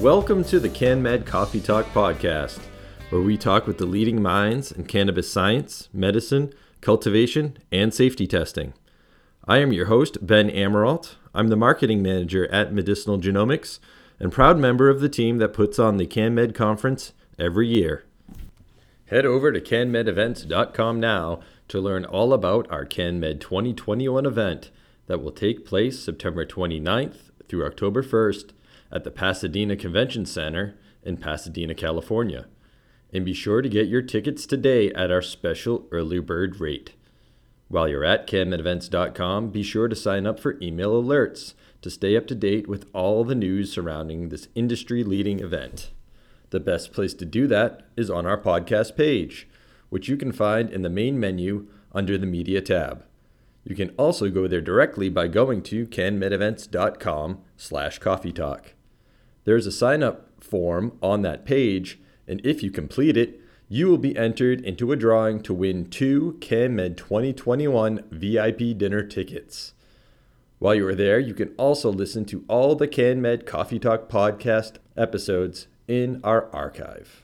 Welcome to the CanMed Coffee Talk podcast, where we talk with the leading minds in cannabis science, medicine, cultivation, and safety testing. I am your host, Ben Amirault. I'm the marketing manager at Medicinal Genomics and proud member of the team that puts on the CanMed conference every year. Head over to canmedevents.com now to learn all about our CanMed 2021 event that will take place September 29th through October 1st at the Pasadena Convention Center in Pasadena, California. And be sure to get your tickets today at our special early bird rate. While you're at canmedevents.com, be sure to sign up for email alerts to stay up to date with all the news surrounding this industry leading event. The best place to do that is on our podcast page, which you can find in the main menu under the Media tab. You can also go there directly by going to canmedevents.com slash coffee talk. There's a sign up form on that page, and if you complete it, you will be entered into a drawing to win two CanMed 2021 VIP dinner tickets. While you are there, you can also listen to all the CanMed Coffee Talk podcast episodes in our archive.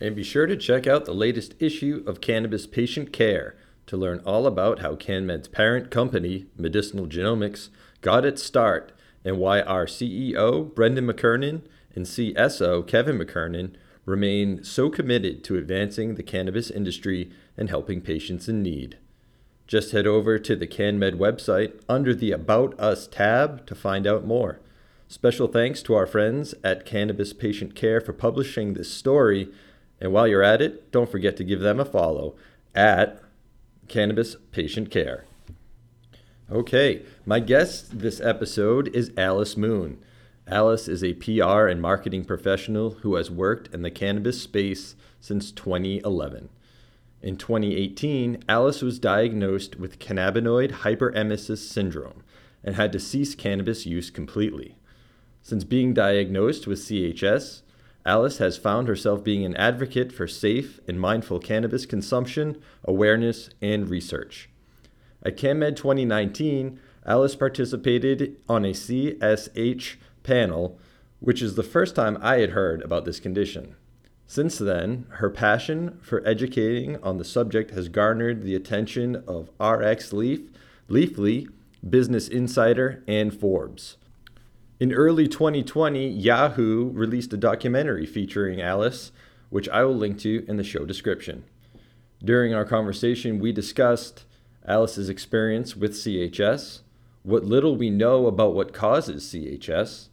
And be sure to check out the latest issue of Cannabis Patient Care to learn all about how CanMed's parent company, Medicinal Genomics, got its start and why our CEO, Brendan McKernan, and CSO, Kevin McKernan, remain so committed to advancing the cannabis industry and helping patients in need. Just head over to the CanMed website under the About Us tab to find out more. Special thanks to our friends at Cannabis Patient Care for publishing this story. And while you're at it, don't forget to give them a follow at Cannabis Patient Care. Okay, my guest this episode is Alice Moon. Alice is a PR and marketing professional who has worked in the cannabis space since 2011. In 2018, Alice was diagnosed with cannabinoid hyperemesis syndrome and had to cease cannabis use completely. Since being diagnosed with CHS, Alice has found herself being an advocate for safe and mindful cannabis consumption, awareness, and research. At CanMed 2019, Alice participated on a CSH panel, which is the first time I had heard about this condition. Since then, her passion for educating on the subject has garnered the attention of RX Leaf, Leafly, Business Insider, and Forbes. In early 2020, Yahoo released a documentary featuring Alice, which I will link to in the show description. During our conversation, we discussed Alice's experience with CHS, what little we know about what causes CHS,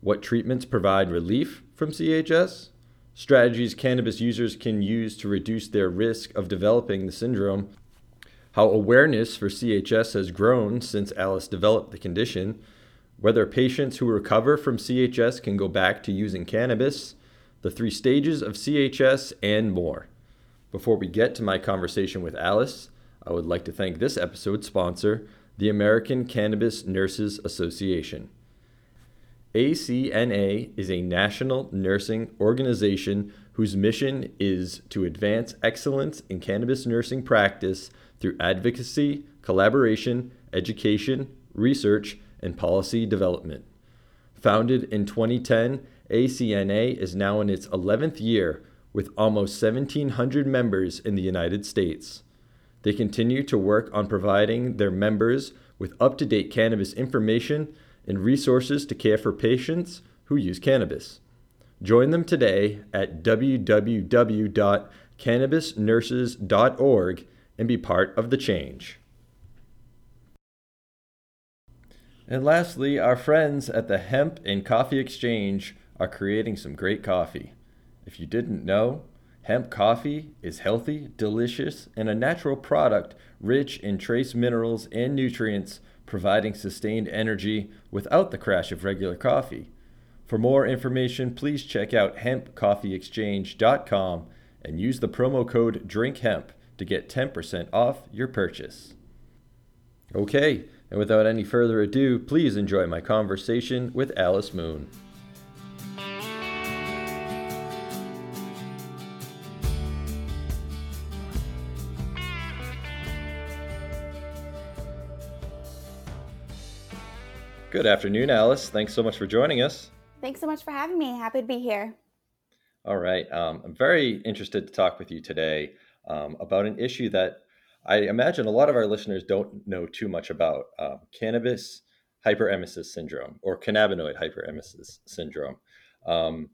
what treatments provide relief from CHS, strategies cannabis users can use to reduce their risk of developing the syndrome, how awareness for CHS has grown since Alice developed the condition, whether patients who recover from CHS can go back to using cannabis, the three stages of CHS, and more. Before we get to my conversation with Alice, I would like to thank this episode's sponsor, the American Cannabis Nurses Association. ACNA is a national nursing organization whose mission is to advance excellence in cannabis nursing practice through advocacy, collaboration, education, research, and policy development. Founded in 2010, ACNA is now in its 11th year with almost 1,700 members in the United States. They continue to work on providing their members with up to date cannabis information and resources to care for patients who use cannabis. Join them today at www.cannabisnurses.org and be part of the change. And lastly, our friends at the Hemp and Coffee Exchange are creating some great coffee. If you didn't know, Hemp coffee is healthy, delicious, and a natural product rich in trace minerals and nutrients, providing sustained energy without the crash of regular coffee. For more information, please check out hempcoffeeexchange.com and use the promo code DRINKHEMP to get 10% off your purchase. Okay, and without any further ado, please enjoy my conversation with Alice Moon. Good afternoon, Alice. Thanks so much for joining us. Thanks so much for having me. Happy to be here. All right. Um, I'm very interested to talk with you today um, about an issue that I imagine a lot of our listeners don't know too much about uh, cannabis hyperemesis syndrome or cannabinoid hyperemesis syndrome. Um,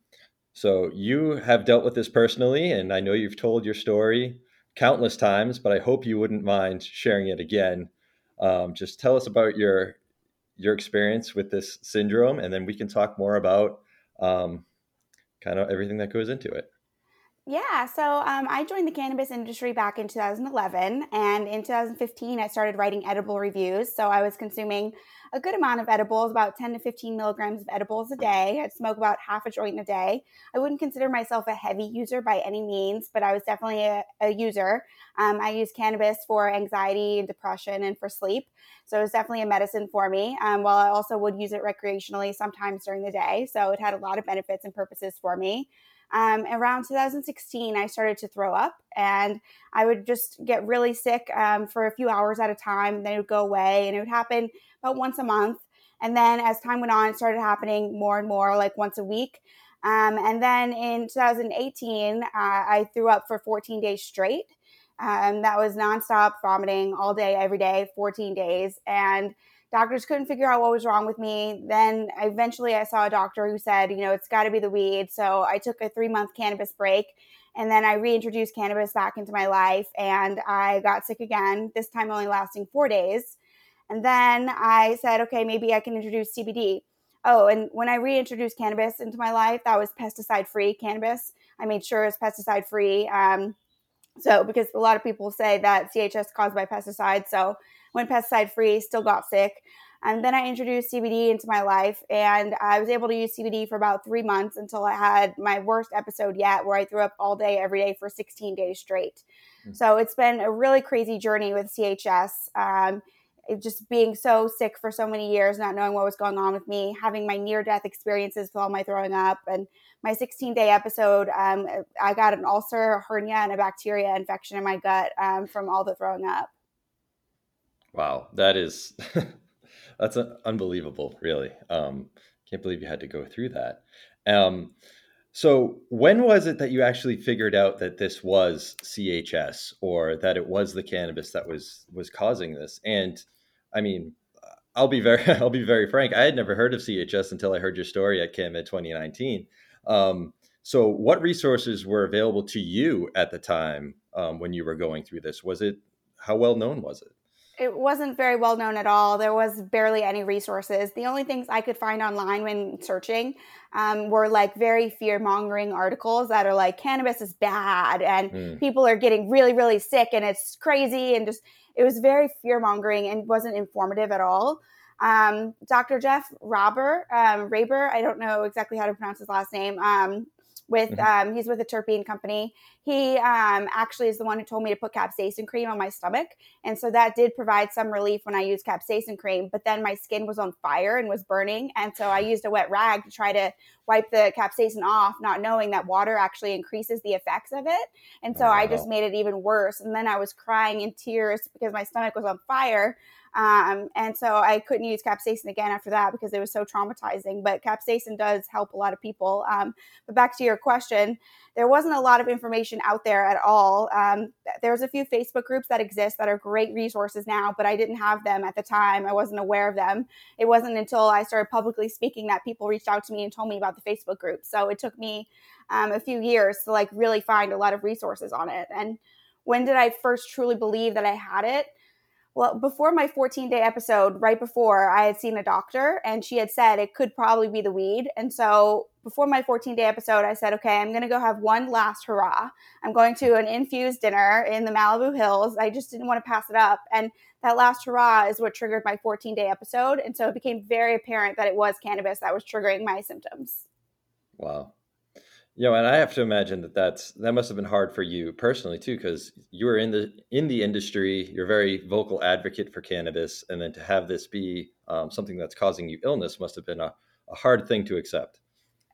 so you have dealt with this personally, and I know you've told your story countless times, but I hope you wouldn't mind sharing it again. Um, just tell us about your your experience with this syndrome, and then we can talk more about um, kind of everything that goes into it. Yeah, so um, I joined the cannabis industry back in 2011, and in 2015, I started writing edible reviews. So I was consuming a good amount of edibles, about 10 to 15 milligrams of edibles a day. I'd smoke about half a joint a day. I wouldn't consider myself a heavy user by any means, but I was definitely a, a user. Um, I use cannabis for anxiety and depression and for sleep. So it was definitely a medicine for me. Um, while I also would use it recreationally sometimes during the day. So it had a lot of benefits and purposes for me. Um, around 2016, I started to throw up and I would just get really sick um, for a few hours at a time. Then it would go away and it would happen about once a month. And then as time went on, it started happening more and more, like once a week. Um, and then in 2018, uh, I threw up for 14 days straight. Um, that was nonstop vomiting all day, every day, 14 days. And doctors couldn't figure out what was wrong with me. Then eventually I saw a doctor who said, you know, it's got to be the weed. So I took a three month cannabis break and then I reintroduced cannabis back into my life and I got sick again, this time only lasting four days. And then I said, okay, maybe I can introduce CBD. Oh, and when I reintroduced cannabis into my life, that was pesticide free cannabis. I made sure it's pesticide free. Um, so, because a lot of people say that CHS caused by pesticides. So, went pesticide free, still got sick. And then I introduced CBD into my life, and I was able to use CBD for about three months until I had my worst episode yet, where I threw up all day, every day for 16 days straight. Mm-hmm. So it's been a really crazy journey with CHS. Um, just being so sick for so many years, not knowing what was going on with me, having my near death experiences with all my throwing up, and my 16 day episode, um, I got an ulcer, a hernia, and a bacteria infection in my gut um, from all the throwing up. Wow, that is that's unbelievable, really. Um, can't believe you had to go through that. Um, so, when was it that you actually figured out that this was CHS or that it was the cannabis that was was causing this? And I mean, I'll be very I'll be very frank. I had never heard of CHS until I heard your story at CanMed 2019. Um, so, what resources were available to you at the time um, when you were going through this? Was it how well known was it? It wasn't very well known at all. There was barely any resources. The only things I could find online when searching um, were like very fear mongering articles that are like cannabis is bad and mm. people are getting really, really sick and it's crazy. And just, it was very fear mongering and wasn't informative at all. Um, Dr. Jeff Robber, um, Raber, I don't know exactly how to pronounce his last name. With mm-hmm. um, he's with a terpene company. He um, actually is the one who told me to put capsaicin cream on my stomach, and so that did provide some relief when I used capsaicin cream. But then my skin was on fire and was burning, and so I used a wet rag to try to wipe the capsaicin off, not knowing that water actually increases the effects of it. And so wow. I just made it even worse. And then I was crying in tears because my stomach was on fire. Um, and so I couldn't use capsaicin again after that because it was so traumatizing. But capsaicin does help a lot of people. Um, but back to your question, there wasn't a lot of information out there at all. Um, there's a few Facebook groups that exist that are great resources now, but I didn't have them at the time. I wasn't aware of them. It wasn't until I started publicly speaking that people reached out to me and told me about the Facebook group. So it took me um, a few years to like really find a lot of resources on it. And when did I first truly believe that I had it? Well, before my 14 day episode, right before I had seen a doctor and she had said it could probably be the weed. And so before my 14 day episode, I said, okay, I'm going to go have one last hurrah. I'm going to an infused dinner in the Malibu Hills. I just didn't want to pass it up. And that last hurrah is what triggered my 14 day episode. And so it became very apparent that it was cannabis that was triggering my symptoms. Wow. You know, and I have to imagine that that's that must have been hard for you personally too, because you were in the in the industry. You're a very vocal advocate for cannabis, and then to have this be um, something that's causing you illness must have been a, a hard thing to accept.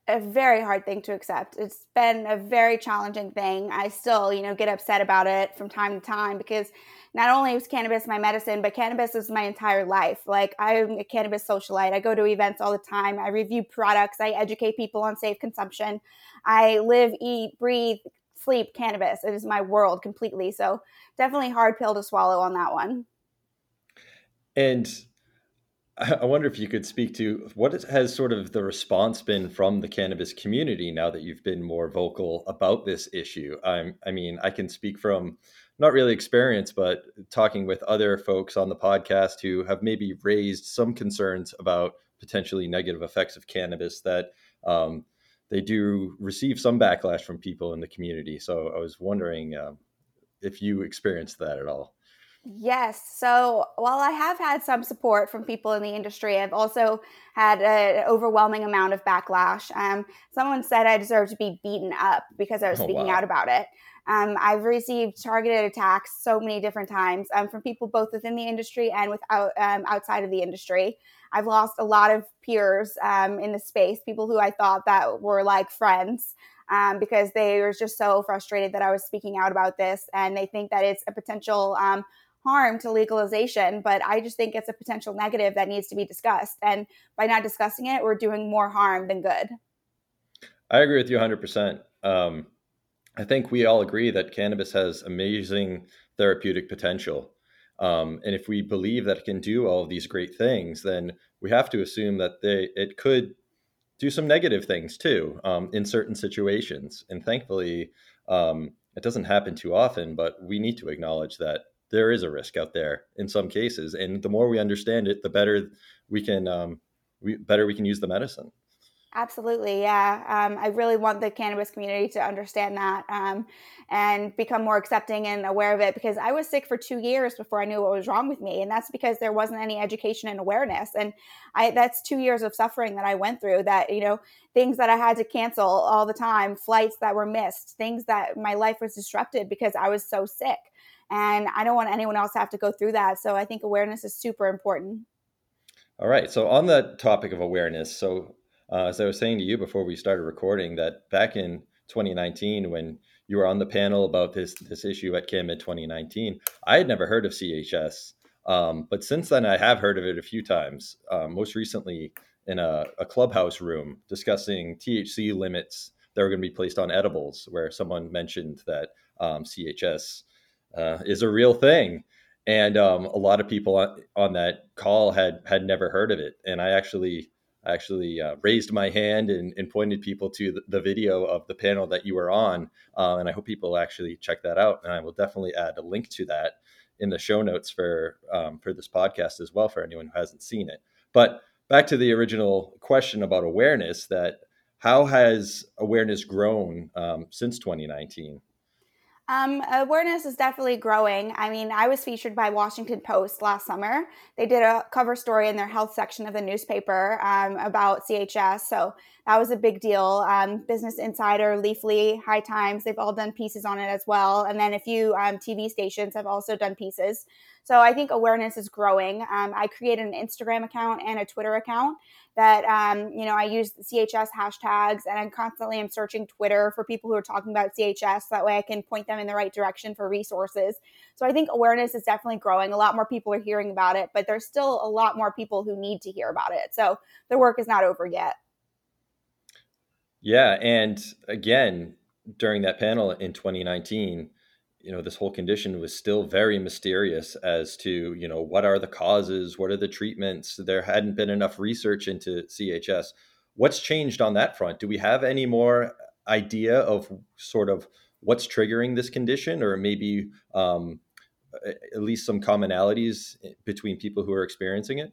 A very hard thing to accept. It's been a very challenging thing. I still, you know, get upset about it from time to time because not only is cannabis my medicine, but cannabis is my entire life. Like I'm a cannabis socialite. I go to events all the time. I review products. I educate people on safe consumption. I live, eat, breathe, sleep cannabis. It is my world completely. So definitely hard pill to swallow on that one. And I wonder if you could speak to what has sort of the response been from the cannabis community now that you've been more vocal about this issue. I'm, I mean, I can speak from not really experience, but talking with other folks on the podcast who have maybe raised some concerns about potentially negative effects of cannabis that um, they do receive some backlash from people in the community. So I was wondering um, if you experienced that at all. Yes. So while I have had some support from people in the industry, I've also had an overwhelming amount of backlash. Um, someone said I deserve to be beaten up because I was oh, speaking wow. out about it. Um, I've received targeted attacks so many different times um, from people both within the industry and without um, outside of the industry. I've lost a lot of peers um, in the space, people who I thought that were like friends. Um, because they were just so frustrated that I was speaking out about this, and they think that it's a potential um, harm to legalization, but I just think it's a potential negative that needs to be discussed. And by not discussing it, we're doing more harm than good. I agree with you 100%. Um, I think we all agree that cannabis has amazing therapeutic potential. Um, and if we believe that it can do all of these great things, then we have to assume that they, it could do some negative things too um, in certain situations. And thankfully, um, it doesn't happen too often, but we need to acknowledge that there is a risk out there in some cases, and the more we understand it, the better we can um, we better we can use the medicine. Absolutely, yeah. Um, I really want the cannabis community to understand that um, and become more accepting and aware of it because I was sick for two years before I knew what was wrong with me, and that's because there wasn't any education and awareness. And I that's two years of suffering that I went through. That you know things that I had to cancel all the time, flights that were missed, things that my life was disrupted because I was so sick. And I don't want anyone else to have to go through that. So I think awareness is super important. All right. So on the topic of awareness, so uh, as I was saying to you before we started recording, that back in 2019, when you were on the panel about this this issue at CanMed 2019, I had never heard of CHS. Um, but since then, I have heard of it a few times. Um, most recently, in a, a, clubhouse room discussing THC limits that were going to be placed on edibles, where someone mentioned that um, CHS uh, is a real thing. And um, a lot of people on, on, that call had had never heard of it. And I actually actually uh, raised my hand and, and, pointed people to the, the, video of the panel that you were on. Uh, and I hope people actually check that out. And I will definitely add a link to that in the show notes for um, for this podcast as well for anyone who hasn't seen it. But back to the original question about awareness that how has awareness grown um, since 2019 um, awareness is definitely growing. I mean, I was featured by Washington Post last summer. They did a cover story in their health section of the newspaper um, about CHS. So that was a big deal. Um, Business Insider, Leafly, High Times, they've all done pieces on it as well. And then a few um, TV stations have also done pieces. So I think awareness is growing. Um, I created an Instagram account and a Twitter account that um, you know I use CHS hashtags, and I constantly am searching Twitter for people who are talking about CHS. That way, I can point them in the right direction for resources. So I think awareness is definitely growing. A lot more people are hearing about it, but there's still a lot more people who need to hear about it. So the work is not over yet. Yeah, and again, during that panel in 2019 you know this whole condition was still very mysterious as to you know what are the causes what are the treatments? There hadn't been enough research into chs what's changed on that front? Do we have any more idea of sort of what's triggering this condition or maybe um, at least some commonalities between people who are experiencing it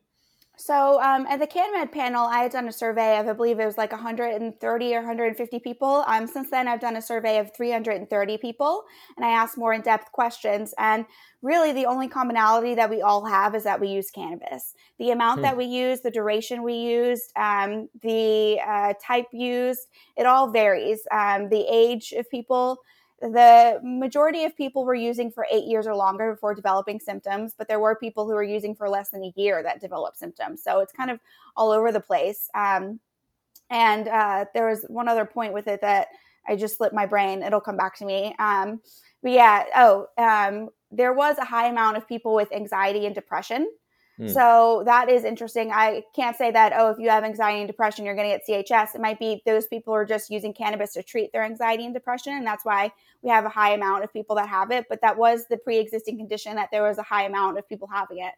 so um, at the CanMed panel, I had done a survey of, I believe it was like 130 or 150 people. Um, since then, I've done a survey of 330 people, and I asked more in-depth questions. And really, the only commonality that we all have is that we use cannabis. The amount hmm. that we use, the duration we used, um, the uh, type used, it all varies. Um, the age of people the majority of people were using for eight years or longer before developing symptoms, but there were people who were using for less than a year that developed symptoms. So it's kind of all over the place. Um, and uh, there was one other point with it that I just slipped my brain. It'll come back to me. Um, but yeah, oh, um, there was a high amount of people with anxiety and depression. Mm. So that is interesting. I can't say that, oh, if you have anxiety and depression, you're going to get CHS. It might be those people are just using cannabis to treat their anxiety and depression. And that's why we have a high amount of people that have it. But that was the pre existing condition that there was a high amount of people having it.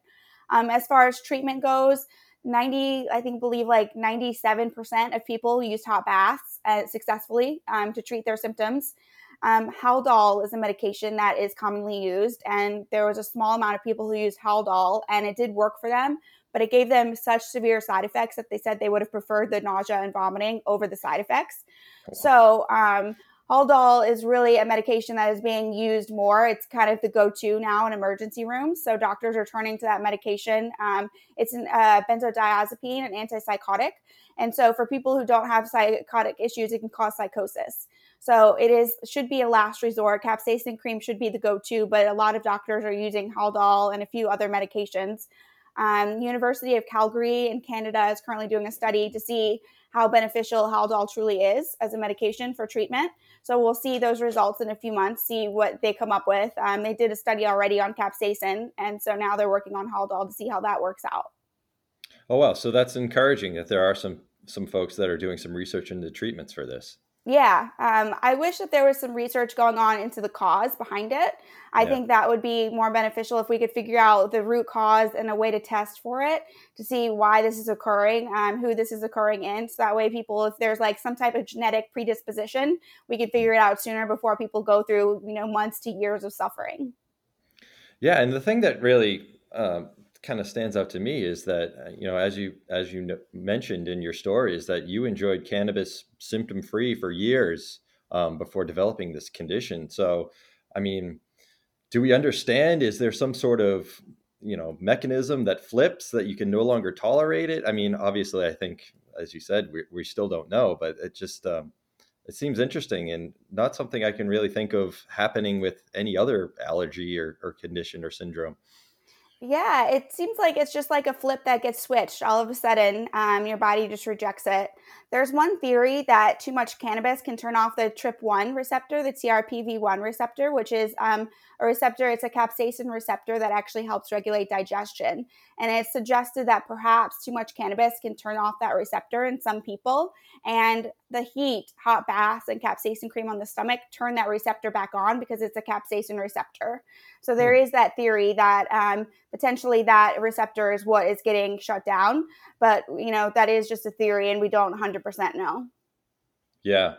Um, as far as treatment goes, 90, I think, believe like 97% of people used hot baths uh, successfully um, to treat their symptoms. Um, Haldol is a medication that is commonly used, and there was a small amount of people who used Haldol, and it did work for them, but it gave them such severe side effects that they said they would have preferred the nausea and vomiting over the side effects. So, um, Haldol is really a medication that is being used more. It's kind of the go-to now in emergency rooms. So doctors are turning to that medication. Um, it's a uh, benzodiazepine, an antipsychotic, and so for people who don't have psychotic issues, it can cause psychosis. So it is should be a last resort. Capsaicin cream should be the go-to, but a lot of doctors are using Haldol and a few other medications. Um, University of Calgary in Canada is currently doing a study to see how beneficial Haldol truly is as a medication for treatment. So we'll see those results in a few months, see what they come up with. Um, they did a study already on capsaicin, and so now they're working on Haldol to see how that works out. Oh wow, so that's encouraging that there are some some folks that are doing some research into treatments for this. Yeah, um, I wish that there was some research going on into the cause behind it. I yeah. think that would be more beneficial if we could figure out the root cause and a way to test for it to see why this is occurring, um, who this is occurring in. So that way, people, if there's like some type of genetic predisposition, we can figure it out sooner before people go through, you know, months to years of suffering. Yeah, and the thing that really um, kind of stands out to me is that uh, you know as you as you mentioned in your story is that you enjoyed cannabis symptom free for years um, before developing this condition. So i mean do we understand is there some sort of you know mechanism that flips that you can no longer tolerate it? I mean obviously i think as you said we, we still don't know but it just um, it seems interesting and not something i can really think of happening with any other allergy or, or condition or syndrome yeah, it seems like it's just like a flip that gets switched. All of a sudden, um, your body just rejects it. There's one theory that too much cannabis can turn off the TRP1 receptor, the TRPV1 receptor, which is um, a receptor, it's a capsaicin receptor that actually helps regulate digestion. And it's suggested that perhaps too much cannabis can turn off that receptor in some people. And the heat, hot baths, and capsaicin cream on the stomach turn that receptor back on because it's a capsaicin receptor. So there mm. that theory that um, potentially that receptor is what is getting shut down. But, you know, that is just a theory and we don't 100% know. Yeah.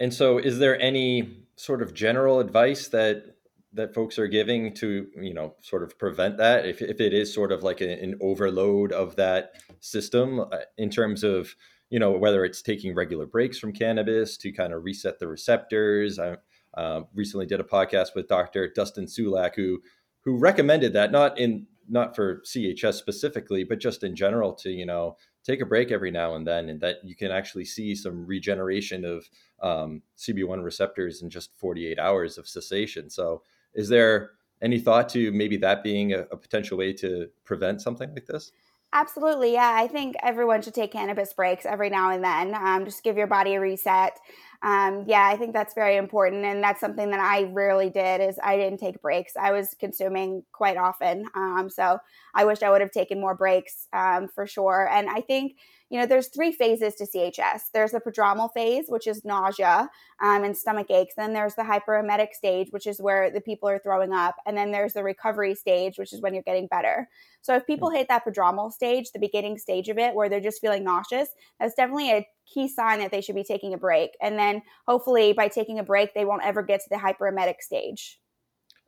And so is there any sort of general advice that that folks are giving to you know sort of prevent that if, if it is sort of like a, an overload of that system uh, in terms of you know whether it's taking regular breaks from cannabis to kind of reset the receptors i uh, recently did a podcast with dr dustin sulak who who recommended that not in not for chs specifically but just in general to you know take a break every now and then and that you can actually see some regeneration of um, cb1 receptors in just 48 hours of cessation so is there any thought to maybe that being a, a potential way to prevent something like this? Absolutely. Yeah. I think everyone should take cannabis breaks every now and then. Um, just give your body a reset. Um, yeah, I think that's very important. And that's something that I rarely did is I didn't take breaks. I was consuming quite often. Um, so I wish I would have taken more breaks um, for sure. And I think you know, there's three phases to CHS. There's the prodromal phase, which is nausea um, and stomach aches. Then there's the hyperemetic stage, which is where the people are throwing up. And then there's the recovery stage, which is when you're getting better. So if people hit that prodromal stage, the beginning stage of it, where they're just feeling nauseous, that's definitely a key sign that they should be taking a break. And then hopefully by taking a break, they won't ever get to the hyperemetic stage.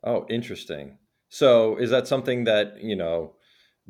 Oh, interesting. So is that something that, you know,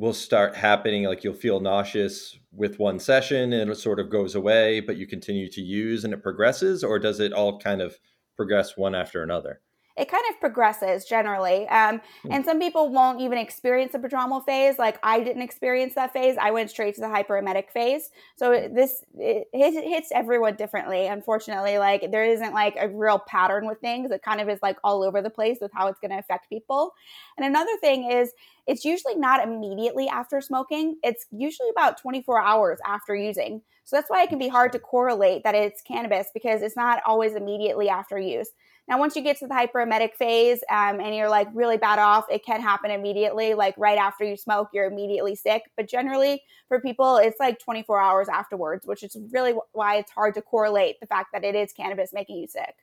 will start happening like you'll feel nauseous with one session and it sort of goes away but you continue to use and it progresses or does it all kind of progress one after another it kind of progresses generally. Um, hmm. and some people won't even experience the prodromal phase. Like I didn't experience that phase. I went straight to the hyperemetic phase. So this it, it hits everyone differently. Unfortunately, like there isn't like a real pattern with things. It kind of is like all over the place with how it's going to affect people. And another thing is it's usually not immediately after smoking. It's usually about 24 hours after using. So that's why it can be hard to correlate that it's cannabis because it's not always immediately after use. Now, once you get to the hyperemetic phase um, and you're like really bad off, it can happen immediately. Like right after you smoke, you're immediately sick. But generally, for people, it's like 24 hours afterwards, which is really why it's hard to correlate the fact that it is cannabis making you sick.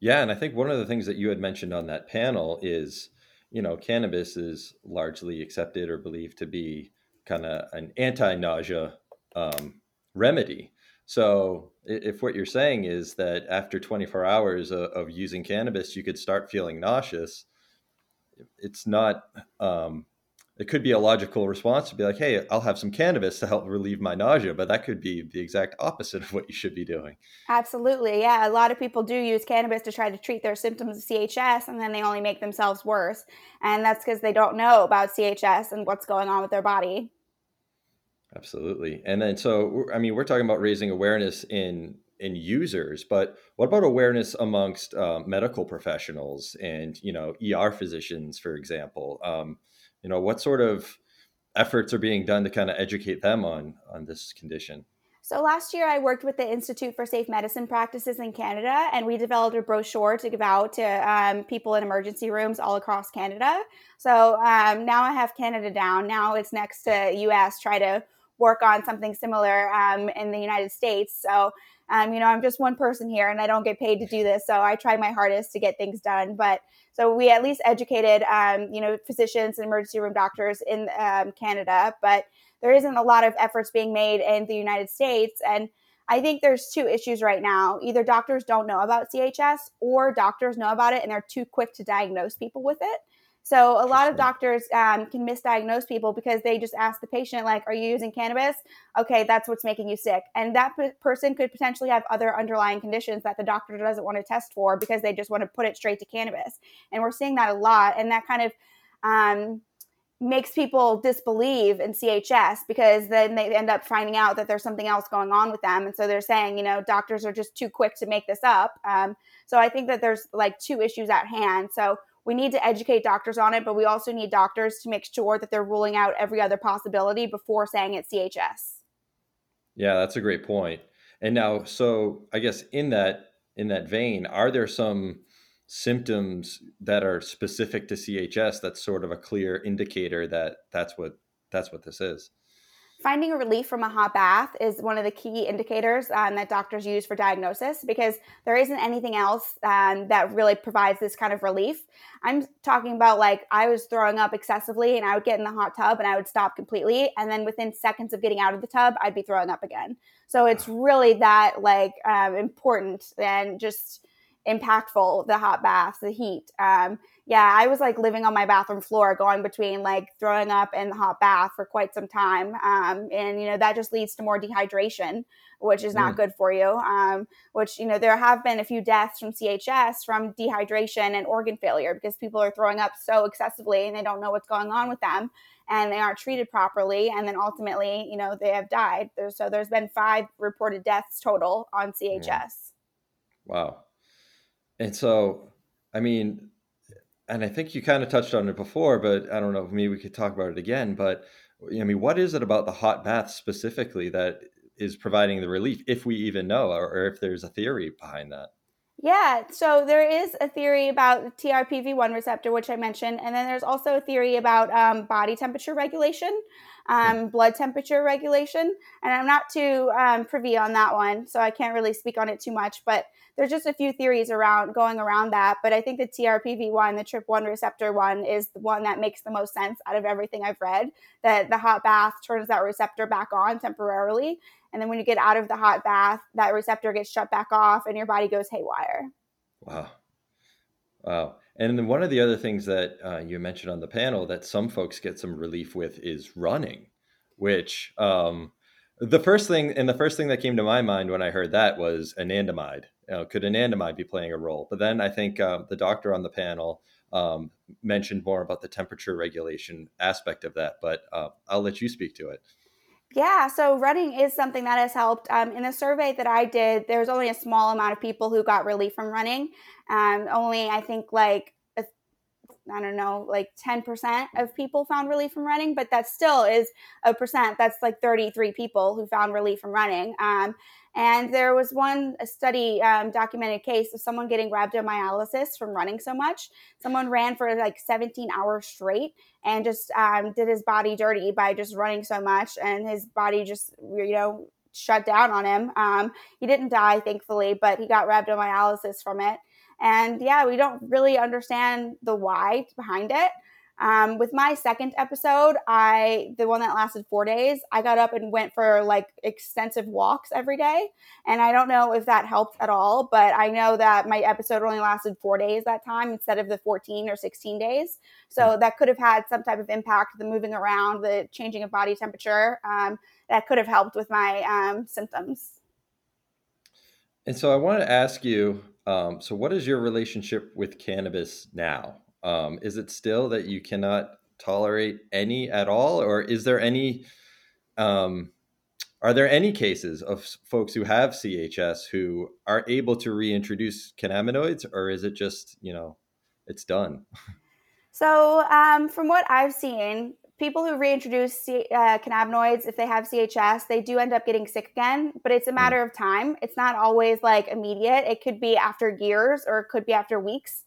Yeah, and I think one of the things that you had mentioned on that panel is, you know, cannabis is largely accepted or believed to be kind of an anti-nausea um, remedy. So, if what you're saying is that after 24 hours of, of using cannabis, you could start feeling nauseous, it's not. Um, it could be a logical response to be like, "Hey, I'll have some cannabis to help relieve my nausea," but that could be the exact opposite of what you should be doing. Absolutely, yeah. A lot of people do use cannabis to try to treat their symptoms of CHS, and then they only make themselves worse, and that's because they don't know about CHS and what's going on with their body. Absolutely. And then, so, I mean, we're talking about raising awareness in in users, but what about awareness amongst uh, medical professionals and you know ER physicians, for example? Um, you know, what sort of efforts are being done to kind of educate them on on this condition? So last year, I worked with the Institute for Safe Medicine Practices in Canada, and we developed a brochure to give out to um, people in emergency rooms all across Canada. So um, now I have Canada down. Now it's next to US. Try to work on something similar um, in the United States. So, um, you know, I'm just one person here and I don't get paid to do this. So I try my hardest to get things done. But so we at least educated, um, you know, physicians and emergency room doctors in um, Canada, but there isn't a lot of efforts being made in the United States. And I think there's two issues right now. Either doctors don't know about CHS or doctors know about it and they're too quick to diagnose people with it. So a lot of doctors um, can misdiagnose people because they just ask the patient, like, "Are you using cannabis?" Okay, that's what's making you sick, and that p- person could potentially have other underlying conditions that the doctor doesn't want to test for because they just want to put it straight to cannabis. And we're seeing that a lot, and that kind of um, makes people disbelieve in CHS because then they end up finding out that there's something else going on with them. And so they're saying, you know, doctors are just too quick to make this up. Um, so I think that there's like two issues at hand. So we need to educate doctors on it, but we also need doctors to make sure that they're ruling out every other possibility before saying it's CHS. Yeah, that's a great point. And now, so I guess in that in that vein, are there some symptoms that are specific to CHS that's sort of a clear indicator that that's what that's what this is? Finding a relief from a hot bath is one of the key indicators um, that doctors use for diagnosis because there isn't anything else um, that really provides this kind of relief. I'm talking about like I was throwing up excessively and I would get in the hot tub and I would stop completely. And then within seconds of getting out of the tub, I'd be throwing up again. So it's really that like um, important and just impactful the hot baths the heat. Um, yeah, I was like living on my bathroom floor, going between like throwing up and the hot bath for quite some time. Um, and, you know, that just leads to more dehydration, which is not mm. good for you. Um, which, you know, there have been a few deaths from CHS from dehydration and organ failure because people are throwing up so excessively and they don't know what's going on with them and they aren't treated properly. And then ultimately, you know, they have died. There's, so there's been five reported deaths total on CHS. Yeah. Wow. And so, I mean, and I think you kind of touched on it before, but I don't know, maybe we could talk about it again. But I mean, what is it about the hot bath specifically that is providing the relief, if we even know, or, or if there's a theory behind that? Yeah, so there is a theory about TRPV1 receptor, which I mentioned, and then there's also a theory about um, body temperature regulation, um, blood temperature regulation, and I'm not too um, privy on that one, so I can't really speak on it too much. But there's just a few theories around going around that. But I think the TRPV1, the TRP1 receptor one, is the one that makes the most sense out of everything I've read. That the hot bath turns that receptor back on temporarily, and then when you get out of the hot bath, that receptor gets shut back off and your body goes haywire. Wow. Wow. And then one of the other things that uh, you mentioned on the panel that some folks get some relief with is running, which um, the first thing and the first thing that came to my mind when I heard that was anandamide. You know, could anandamide be playing a role? But then I think uh, the doctor on the panel um, mentioned more about the temperature regulation aspect of that. But uh, I'll let you speak to it. Yeah, so running is something that has helped. Um, in the survey that I did, there was only a small amount of people who got relief from running. Um, only, I think, like I don't know, like 10% of people found relief from running, but that still is a percent. That's like 33 people who found relief from running. Um, and there was one study um, documented case of someone getting rhabdomyolysis from running so much. Someone ran for like 17 hours straight and just um, did his body dirty by just running so much, and his body just you know shut down on him. Um, he didn't die, thankfully, but he got rhabdomyolysis from it. And yeah, we don't really understand the why behind it. Um, with my second episode, I the one that lasted four days, I got up and went for like extensive walks every day, and I don't know if that helped at all, but I know that my episode only lasted four days that time instead of the fourteen or sixteen days, so hmm. that could have had some type of impact. The moving around, the changing of body temperature, um, that could have helped with my um, symptoms. And so I want to ask you, um, so what is your relationship with cannabis now? Um, is it still that you cannot tolerate any at all, or is there any? Um, are there any cases of folks who have CHS who are able to reintroduce cannabinoids, or is it just you know, it's done? So, um, from what I've seen, people who reintroduce C- uh, cannabinoids, if they have CHS, they do end up getting sick again, but it's a hmm. matter of time. It's not always like immediate. It could be after years or it could be after weeks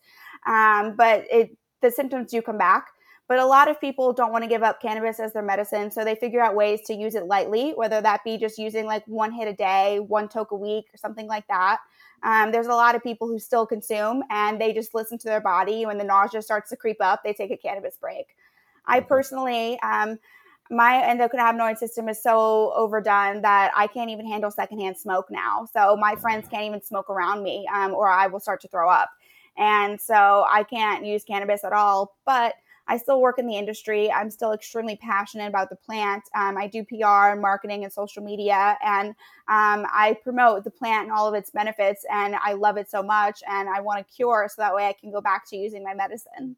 um, but it the symptoms do come back. But a lot of people don't want to give up cannabis as their medicine, so they figure out ways to use it lightly, whether that be just using like one hit a day, one toke a week, or something like that. Um, there's a lot of people who still consume and they just listen to their body. When the nausea starts to creep up, they take a cannabis break. I personally, um, my endocannabinoid system is so overdone that I can't even handle secondhand smoke now. So my friends can't even smoke around me, um, or I will start to throw up. And so I can't use cannabis at all, but I still work in the industry. I'm still extremely passionate about the plant. Um, I do PR and marketing and social media, and um, I promote the plant and all of its benefits. And I love it so much, and I want to cure so that way I can go back to using my medicine.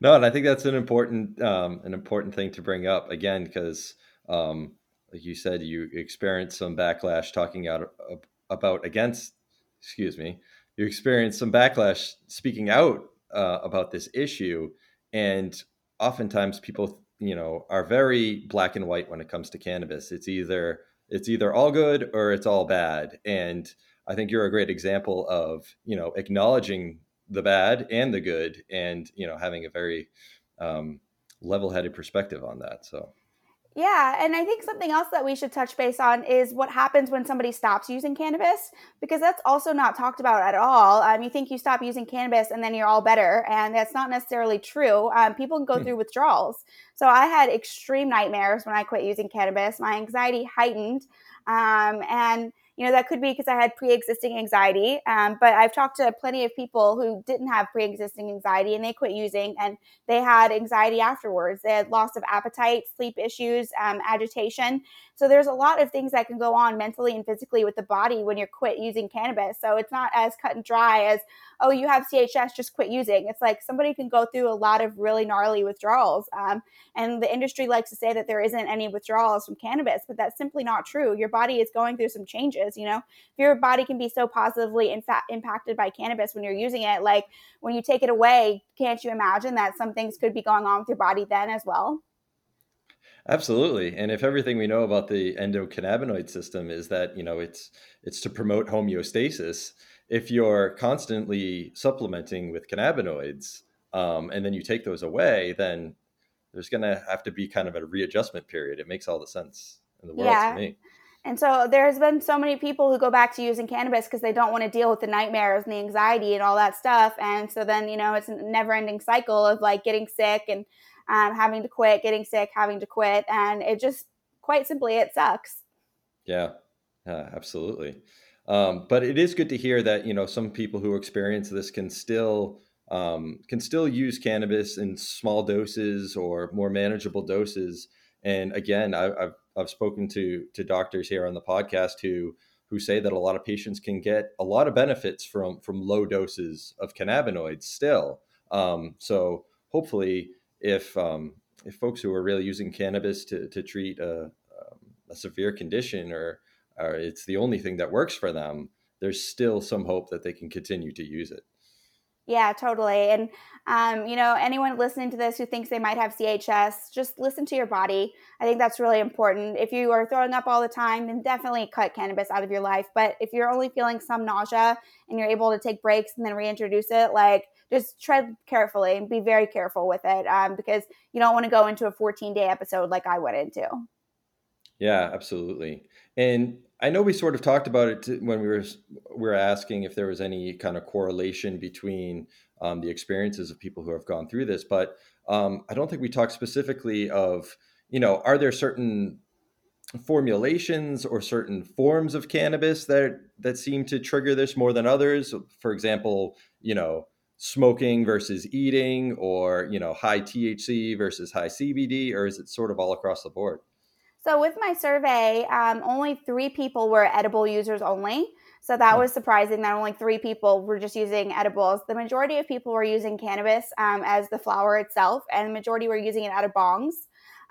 No, and I think that's an important um, an important thing to bring up again because, um, like you said, you experienced some backlash talking out about against, excuse me, you experienced some backlash speaking out uh, about this issue, and oftentimes people, you know, are very black and white when it comes to cannabis. It's either it's either all good or it's all bad, and I think you're a great example of you know acknowledging the bad and the good, and you know having a very um, level-headed perspective on that. So yeah, and I think something else that we should touch base on is what happens when somebody stops using cannabis, because that's also not talked about at all. Um, you think you stop using cannabis and then you're all better, and that's not necessarily true. Um, people can go hmm. through withdrawals. So I had extreme nightmares when I quit using cannabis. My anxiety heightened, um, and you know, that could be because I had pre existing anxiety. Um, but I've talked to plenty of people who didn't have pre existing anxiety and they quit using and they had anxiety afterwards. They had loss of appetite, sleep issues, um, agitation. So there's a lot of things that can go on mentally and physically with the body when you're quit using cannabis. So it's not as cut and dry as, oh, you have CHS, just quit using. It's like somebody can go through a lot of really gnarly withdrawals. Um, and the industry likes to say that there isn't any withdrawals from cannabis, but that's simply not true. Your body is going through some changes. You know, if your body can be so positively in fact impacted by cannabis when you're using it, like when you take it away, can't you imagine that some things could be going on with your body then as well? Absolutely. And if everything we know about the endocannabinoid system is that, you know, it's it's to promote homeostasis, if you're constantly supplementing with cannabinoids um, and then you take those away, then there's going to have to be kind of a readjustment period. It makes all the sense in the world yeah. to me. And so there's been so many people who go back to using cannabis because they don't want to deal with the nightmares and the anxiety and all that stuff. And so then, you know, it's a never ending cycle of like getting sick and um, having to quit, getting sick, having to quit. And it just quite simply, it sucks. Yeah, yeah absolutely. Um, but it is good to hear that, you know, some people who experience this can still um, can still use cannabis in small doses or more manageable doses. And again, I, have I've spoken to to doctors here on the podcast who who say that a lot of patients can get a lot of benefits from from low doses of cannabinoids still. Um, so hopefully, if um, if folks who are really using cannabis to to treat a, a severe condition or or it's the only thing that works for them, there's still some hope that they can continue to use it. Yeah, totally. And um, you know, anyone listening to this who thinks they might have CHS, just listen to your body. I think that's really important. If you are throwing up all the time, then definitely cut cannabis out of your life. But if you're only feeling some nausea and you're able to take breaks and then reintroduce it, like just tread carefully and be very careful with it um, because you don't want to go into a 14 day episode like I went into. Yeah, absolutely. And I know we sort of talked about it when we were we were asking if there was any kind of correlation between um, the experiences of people who have gone through this, but um, I don't think we talked specifically of you know are there certain formulations or certain forms of cannabis that that seem to trigger this more than others. For example, you know smoking versus eating, or you know high THC versus high CBD, or is it sort of all across the board? So with my survey, um, only three people were edible users only. So that was surprising that only three people were just using edibles. The majority of people were using cannabis um, as the flower itself, and the majority were using it out of bongs.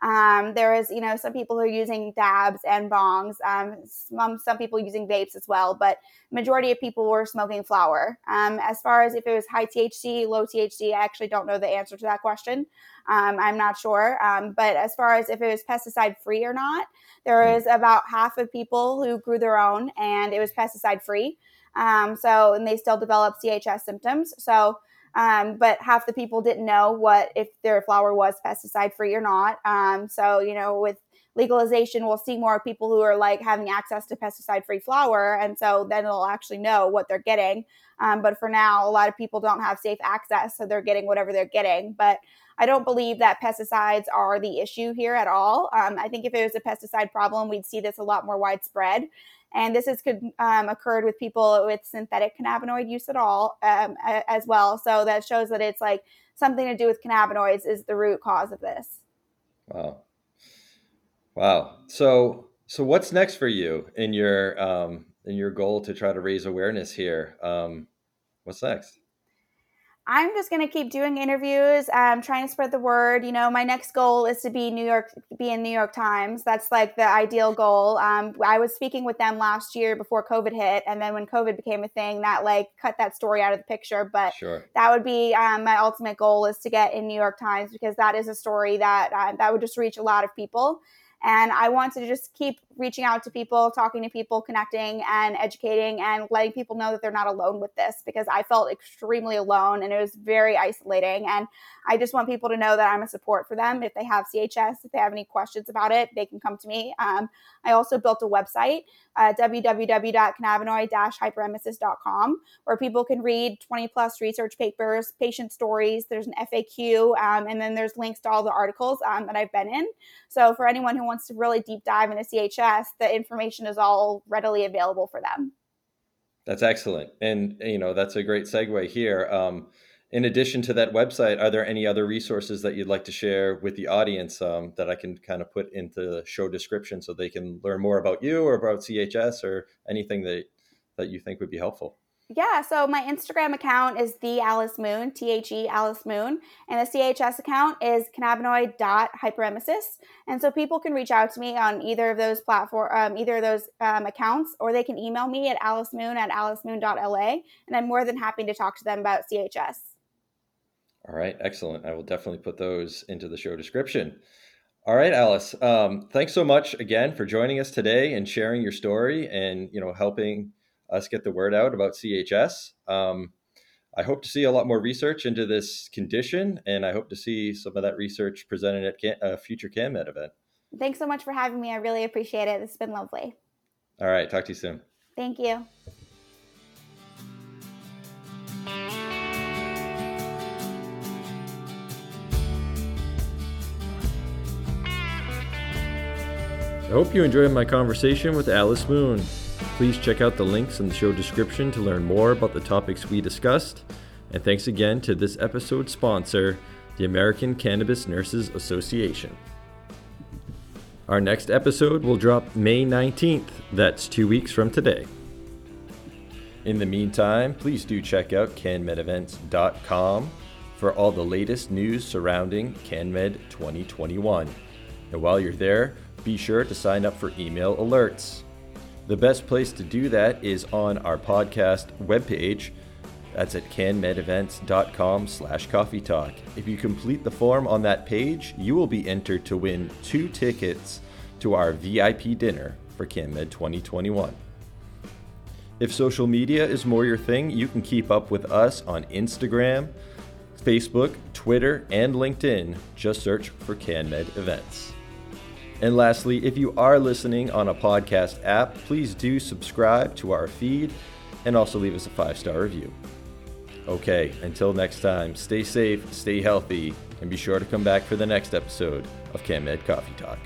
Um, there is, you know, some people who are using dabs and bongs. Um, some some people using vapes as well, but majority of people were smoking flower. Um, as far as if it was high THC, low THC, I actually don't know the answer to that question. Um, I'm not sure. Um, but as far as if it was pesticide free or not, there hmm. about half of people who grew their own and it was pesticide free. Um, so and they still develop CHS symptoms. So um, but half the people didn't know what if their flower was pesticide free or not. Um, so you know, with legalization, we'll see more people who are like having access to pesticide free flower, and so then they'll actually know what they're getting. Um, but for now, a lot of people don't have safe access, so they're getting whatever they're getting. But I don't believe that pesticides are the issue here at all. Um, I think if it was a pesticide problem, we'd see this a lot more widespread. And this has um, occurred with people with synthetic cannabinoid use at all um, as well. So that shows that it's like something to do with cannabinoids is the root cause of this. Wow. Wow. So so what's next for you in your um, in your goal to try to raise awareness here? Um, what's next? I'm just going to keep doing interviews, um, trying to spread the word. You know, my next goal is to be New York, be in New York Times. That's like the ideal goal. Um, I was speaking with them last year before COVID hit, and then when COVID became a thing, that like cut that story out of the picture. But sure. that would be um, my ultimate goal is to get in New York Times because that is a story that uh, that would just reach a lot of people. And I want to just keep reaching out to people, talking to people, connecting and educating and letting people know that they're not alone with this because I felt extremely alone and it was very isolating. And I just want people to know that I'm a support for them. If they have CHS, if they have any questions about it, they can come to me. Um, I also built a website, uh, www.cannabinoid-hyperemesis.com, where people can read 20 plus research papers, patient stories. There's an FAQ, um, and then there's links to all the articles um, that I've been in. So for anyone who wants to really deep dive into CHS, the information is all readily available for them. That's excellent. And, you know, that's a great segue here. Um, in addition to that website, are there any other resources that you'd like to share with the audience um, that I can kind of put into the show description so they can learn more about you or about CHS or anything that that you think would be helpful? Yeah, so my Instagram account is the Alice Moon, T H E Alice Moon, and the CHS account is cannabinoid.hyperemesis. And so people can reach out to me on either of those platform, um, either of those um, accounts, or they can email me at alicemoon at alice alicemoon.la, and I'm more than happy to talk to them about CHS. All right, excellent. I will definitely put those into the show description. All right, Alice. Um, thanks so much again for joining us today and sharing your story and you know helping us get the word out about CHS. Um, I hope to see a lot more research into this condition, and I hope to see some of that research presented at a uh, future CanMed event. Thanks so much for having me. I really appreciate it. It's been lovely. All right, talk to you soon. Thank you. I hope you enjoyed my conversation with Alice Moon. Please check out the links in the show description to learn more about the topics we discussed. And thanks again to this episode's sponsor, the American Cannabis Nurses Association. Our next episode will drop May 19th. That's two weeks from today. In the meantime, please do check out canmedevents.com for all the latest news surrounding CanMed 2021. And while you're there, be sure to sign up for email alerts. The best place to do that is on our podcast webpage, That's at canmedevents.com slash coffee talk. If you complete the form on that page, you will be entered to win two tickets to our VIP dinner for CanMed 2021. If social media is more your thing, you can keep up with us on Instagram, Facebook, Twitter, and LinkedIn. Just search for CanMed Events. And lastly, if you are listening on a podcast app, please do subscribe to our feed and also leave us a five star review. Okay, until next time, stay safe, stay healthy, and be sure to come back for the next episode of CanMed Coffee Talk.